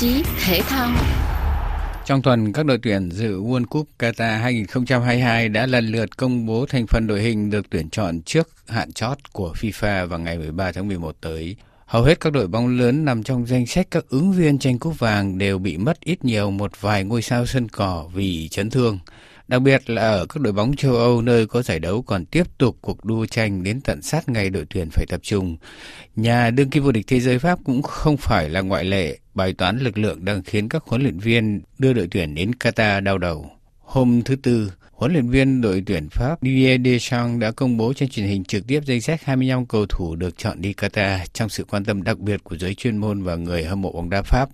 chí thể thao trong tuần, các đội tuyển dự World Cup Qatar 2022 đã lần lượt công bố thành phần đội hình được tuyển chọn trước hạn chót của FIFA vào ngày 13 tháng 11 tới. Hầu hết các đội bóng lớn nằm trong danh sách các ứng viên tranh cúp vàng đều bị mất ít nhiều một vài ngôi sao sân cỏ vì chấn thương. Đặc biệt là ở các đội bóng châu Âu nơi có giải đấu còn tiếp tục cuộc đua tranh đến tận sát ngày đội tuyển phải tập trung. Nhà đương kim vô địch thế giới Pháp cũng không phải là ngoại lệ. Bài toán lực lượng đang khiến các huấn luyện viên đưa đội tuyển đến Qatar đau đầu. Hôm thứ Tư, huấn luyện viên đội tuyển Pháp Didier Deschamps đã công bố trên truyền hình trực tiếp danh sách 25 cầu thủ được chọn đi Qatar trong sự quan tâm đặc biệt của giới chuyên môn và người hâm mộ bóng đá Pháp.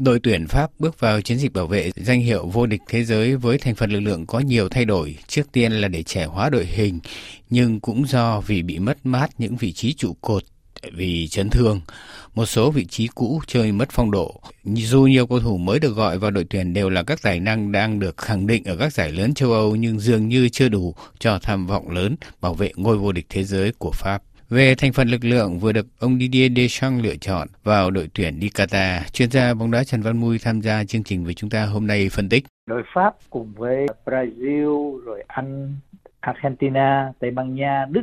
Đội tuyển Pháp bước vào chiến dịch bảo vệ danh hiệu vô địch thế giới với thành phần lực lượng có nhiều thay đổi. Trước tiên là để trẻ hóa đội hình, nhưng cũng do vì bị mất mát những vị trí trụ cột vì chấn thương. Một số vị trí cũ chơi mất phong độ. Dù nhiều cầu thủ mới được gọi vào đội tuyển đều là các tài năng đang được khẳng định ở các giải lớn châu Âu nhưng dường như chưa đủ cho tham vọng lớn bảo vệ ngôi vô địch thế giới của Pháp. Về thành phần lực lượng vừa được ông Didier Deschamps lựa chọn vào đội tuyển đi Qatar, chuyên gia bóng đá Trần Văn Mui tham gia chương trình với chúng ta hôm nay phân tích. Đội Pháp cùng với Brazil, rồi Anh, Argentina, Tây Ban Nha, Đức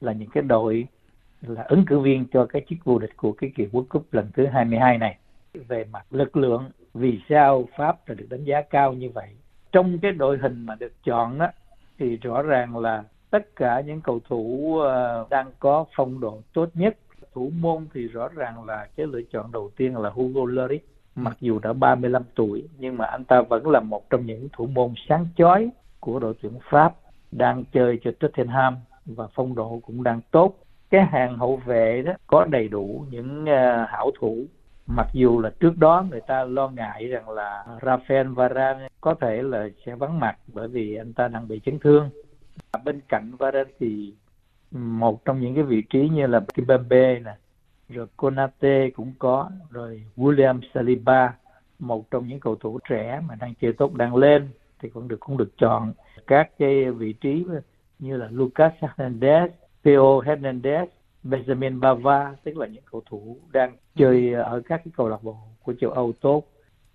là những cái đội là ứng cử viên cho cái chức vô địch của cái kỳ World Cup lần thứ 22 này. Về mặt lực lượng, vì sao Pháp là được đánh giá cao như vậy? Trong cái đội hình mà được chọn đó thì rõ ràng là tất cả những cầu thủ ờ, đang có phong độ tốt nhất. Thủ môn thì rõ ràng là cái lựa chọn đầu tiên là Hugo Lloris. Mặc dù đã 35 tuổi nhưng mà anh ta vẫn là một trong những thủ môn sáng chói của đội tuyển Pháp đang chơi cho Tottenham và phong độ cũng đang tốt. Cái hàng hậu vệ đó có đầy đủ những uh, hảo thủ. Mặc dù là trước đó người ta lo ngại rằng là Rafael Varane có thể là sẽ vắng mặt bởi vì anh ta đang bị chấn thương bên cạnh Varane thì một trong những cái vị trí như là Kimpembe nè rồi Konate cũng có rồi William Saliba một trong những cầu thủ trẻ mà đang chơi tốt đang lên thì cũng được cũng được chọn. Các cái vị trí như là Lucas Hernandez, Theo Hernandez, Benjamin Bava tức là những cầu thủ đang chơi ở các cái câu lạc bộ của châu Âu tốt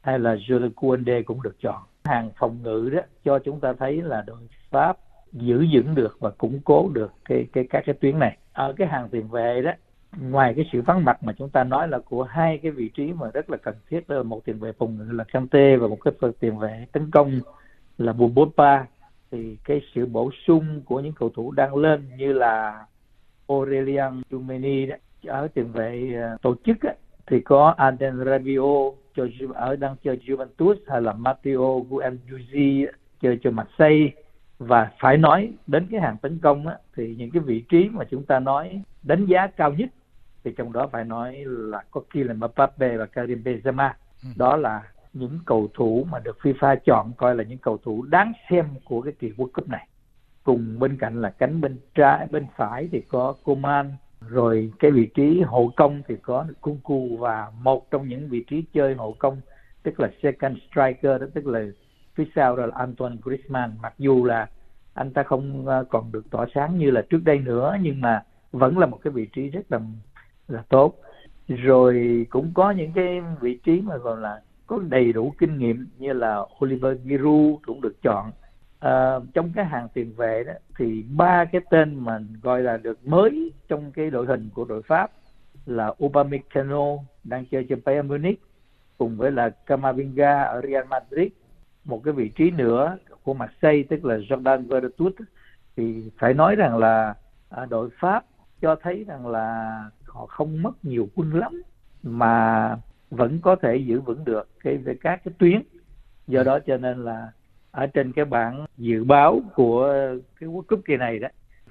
hay là Jules Koundé cũng được chọn. Hàng phòng ngự đó cho chúng ta thấy là đội Pháp giữ vững được và củng cố được cái cái các cái tuyến này. Ở cái hàng tiền vệ đó ngoài cái sự vắng mặt mà chúng ta nói là của hai cái vị trí mà rất là cần thiết đó là một tiền vệ phòng ngự là Kante và một cái tiền vệ tấn công là Bumbopa thì cái sự bổ sung của những cầu thủ đang lên như là Aurelian Chumeni ở tiền vệ ờ, tổ chức đó, thì có Aden Rabiot cho ở đang chơi Juventus hay là Matteo Guendouzi chơi cho Marseille và phải nói đến cái hàng tấn công á, thì những cái vị trí mà chúng ta nói đánh giá cao nhất thì trong đó phải nói là có Kylian Mbappe và Karim Benzema ừ. đó là những cầu thủ mà được FIFA chọn coi là những cầu thủ đáng xem của cái kỳ World Cup này cùng bên cạnh là cánh bên trái bên phải thì có Coman rồi cái vị trí hậu công thì có Kunku và một trong những vị trí chơi hậu công tức là second striker đó tức là phía sau đó là Antoine Griezmann mặc dù là anh ta không ờ, còn được tỏa sáng như là trước đây nữa nhưng mà vẫn là một cái vị trí rất là là tốt. Rồi cũng có những cái vị trí mà gọi là có đầy đủ kinh nghiệm như là Oliver Giroud cũng được chọn. À, trong cái hàng tiền vệ đó thì ba cái tên mà gọi là được mới trong cái đội hình của đội Pháp là Upamecano đang chơi cho Bayern Munich cùng với là Camavinga ở Real Madrid một cái vị trí nữa của Marseille tức là Jordan Vertut thì phải nói rằng là à, đội Pháp cho thấy rằng là họ không mất nhiều quân lắm mà vẫn có thể giữ vững được cái về các cái tuyến. Do đó cho nên là ở trên cái bảng dự báo của cái World Cup kỳ này đó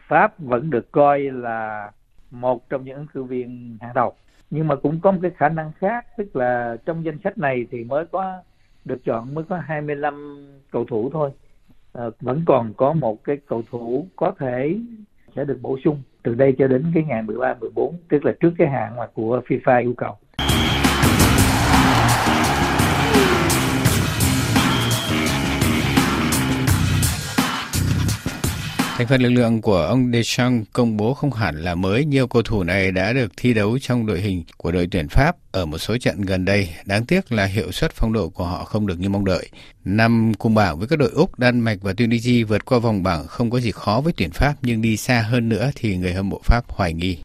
Pháp vẫn được coi là một trong những ứng cử viên hàng đầu. Nhưng mà cũng có một cái khả năng khác tức là trong danh sách này thì mới có được chọn mới có 25 cầu thủ thôi. À, vẫn còn có một cái cầu thủ có thể sẽ được bổ sung từ đây cho đến cái ngày 13 14 tức là trước cái hạn mà của FIFA yêu cầu. Thành phần lực lượng của ông Deschamps công bố không hẳn là mới, nhiều cầu thủ này đã được thi đấu trong đội hình của đội tuyển Pháp ở một số trận gần đây. Đáng tiếc là hiệu suất phong độ của họ không được như mong đợi. Năm cùng bảng với các đội Úc, Đan Mạch và Tunisia vượt qua vòng bảng không có gì khó với tuyển Pháp nhưng đi xa hơn nữa thì người hâm mộ Pháp hoài nghi.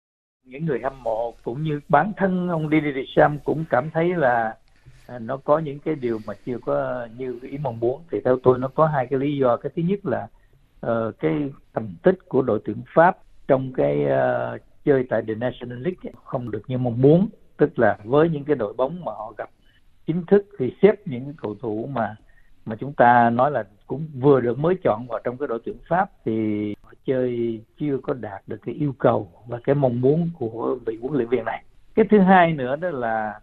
Những người hâm mộ cũng như bản thân ông Didier Deschamps cũng cảm thấy là à, nó có những cái điều mà chưa có như ý mong muốn thì theo tôi nó có hai cái lý do cái thứ nhất là uh, cái thành tích của đội tuyển Pháp trong cái uh, chơi tại The National League không được như mong muốn tức là với những cái đội bóng mà họ gặp chính thức thì xếp những cầu thủ mà mà chúng ta nói là cũng vừa được mới chọn vào trong cái đội tuyển Pháp thì họ chơi chưa có đạt được cái yêu cầu và cái mong muốn của vị huấn luyện viên này. Cái thứ hai nữa đó là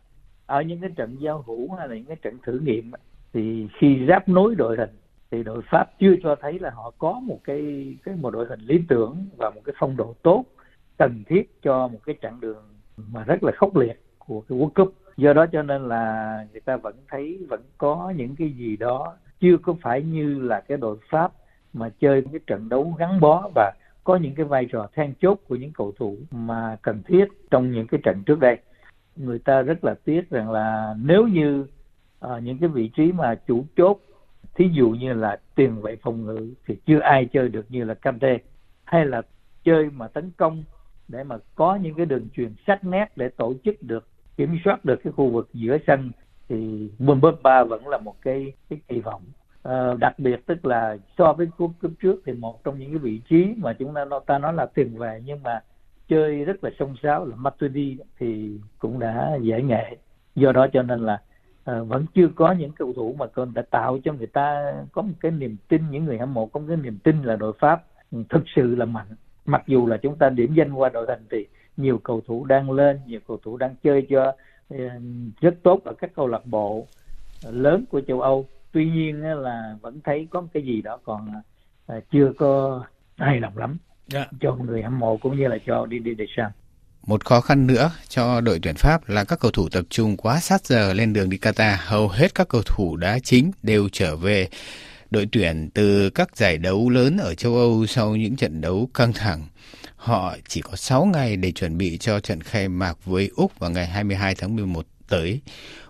ở những cái trận giao hữu hay là những cái trận thử nghiệm thì khi giáp nối đội hình thì đội Pháp chưa cho thấy là họ có một cái cái một đội hình lý tưởng và một cái phong độ tốt cần thiết cho một cái chặng đường mà rất là khốc liệt của cái World Cup. Do đó cho nên là người ta vẫn thấy vẫn có những cái gì đó chưa có phải như là cái đội Pháp mà chơi cái trận đấu gắn bó và có những cái vai trò then chốt của những cầu thủ mà cần thiết trong những cái trận trước đây. Người ta rất là tiếc rằng là nếu như uh, những cái vị trí mà chủ chốt thí dụ như là tiền vệ phòng ngự thì chưa ai chơi được như là Kante hay là chơi mà tấn công để mà có những cái đường truyền sắc nét để tổ chức được kiểm soát được cái khu vực giữa sân thì Mbemba vẫn là một cái cái kỳ vọng. À, đặc biệt tức là so với cúp cúp trước thì một trong những cái vị trí mà chúng ta ta nói là tiền vệ nhưng mà chơi rất là sông sáo là Matuidi thì cũng đã giải nghệ do đó cho nên là à, vẫn chưa có những cầu thủ mà còn đã tạo cho người ta có một cái niềm tin những người hâm mộ có một cái niềm tin là đội Pháp thực sự là mạnh mặc dù là chúng ta điểm danh qua đội hình thì nhiều cầu thủ đang lên nhiều cầu thủ đang chơi cho uh, rất tốt ở các câu lạc bộ lớn của châu Âu tuy nhiên là vẫn thấy có cái gì đó còn uh, chưa có hài lòng lắm yeah. Dạ. cho người hâm mộ cũng như là cho đi đi Deschamps một khó khăn nữa cho đội tuyển Pháp là các cầu thủ tập trung quá sát giờ lên đường đi Qatar. Hầu hết các cầu thủ đá chính đều trở về đội tuyển từ các giải đấu lớn ở châu Âu sau những trận đấu căng thẳng. Họ chỉ có 6 ngày để chuẩn bị cho trận khai mạc với Úc vào ngày 22 tháng 11 tới.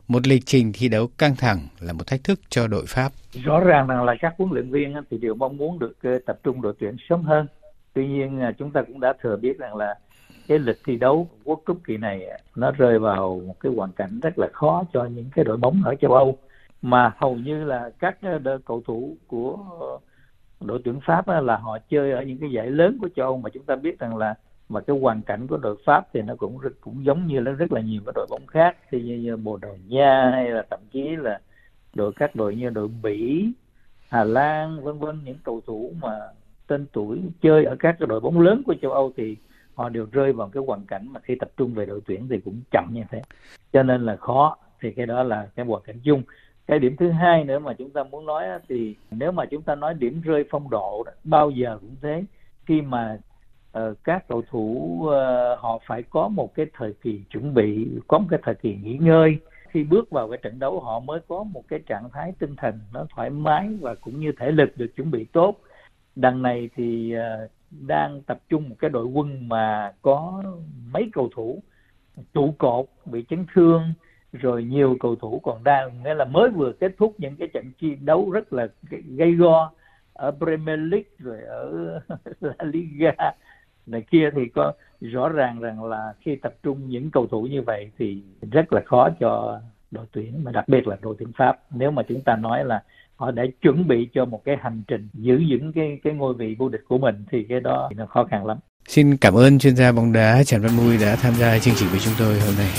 Một lịch trình thi đấu căng thẳng là một thách thức cho đội Pháp. Rõ ràng rằng là các huấn luyện viên thì đều mong muốn được ờ, tập trung đội tuyển sớm hơn. Tuy nhiên à, chúng ta cũng đã thừa biết rằng là cái lịch thi đấu World Cup kỳ này nó rơi vào một cái hoàn cảnh rất là khó cho những cái đội bóng ở châu Âu. Mà hầu như là các ờ, cầu thủ của đội tuyển Pháp là họ chơi ở những cái giải lớn của châu Âu mà chúng ta biết rằng là mà cái hoàn cảnh của đội Pháp thì nó cũng cũng giống như là rất là nhiều các đội bóng khác thì như, như Bồ Đào Nha hay là thậm chí là đội các đội như đội Bỉ, Hà Lan vân vân những cầu thủ mà tên tuổi chơi ở các cái đội bóng lớn của châu Âu thì họ đều rơi vào cái hoàn cảnh mà khi tập trung về đội tuyển thì cũng chậm như thế. Cho nên là khó thì cái đó là cái hoàn cảnh chung. Cái điểm thứ hai nữa mà chúng ta muốn nói thì nếu mà chúng ta nói điểm rơi phong độ bao giờ cũng thế. Khi mà uh, các cầu thủ uh, họ phải có một cái thời kỳ chuẩn bị có một cái thời kỳ nghỉ ngơi. Khi bước vào cái trận đấu họ mới có một cái trạng thái tinh thần nó thoải mái và cũng như thể lực được chuẩn bị tốt. Đằng này thì uh, đang tập trung một cái đội quân mà có mấy cầu thủ, trụ cột, bị chấn thương, rồi nhiều cầu thủ còn đang, nghĩa là mới vừa kết thúc những cái trận chi đấu rất là gây go ở Premier League, rồi ở La Liga này kia, thì có rõ ràng rằng là khi tập trung những cầu thủ như vậy thì rất là khó cho đội tuyển, mà đặc biệt là đội tuyển Pháp. Nếu mà chúng ta nói là họ đã chuẩn bị cho một cái hành trình giữ vững cái cái ngôi vị vô địch của mình, thì cái đó thì nó khó khăn lắm. Xin cảm ơn chuyên gia bóng đá Trần Văn Mui đã tham gia chương trình với chúng tôi hôm nay.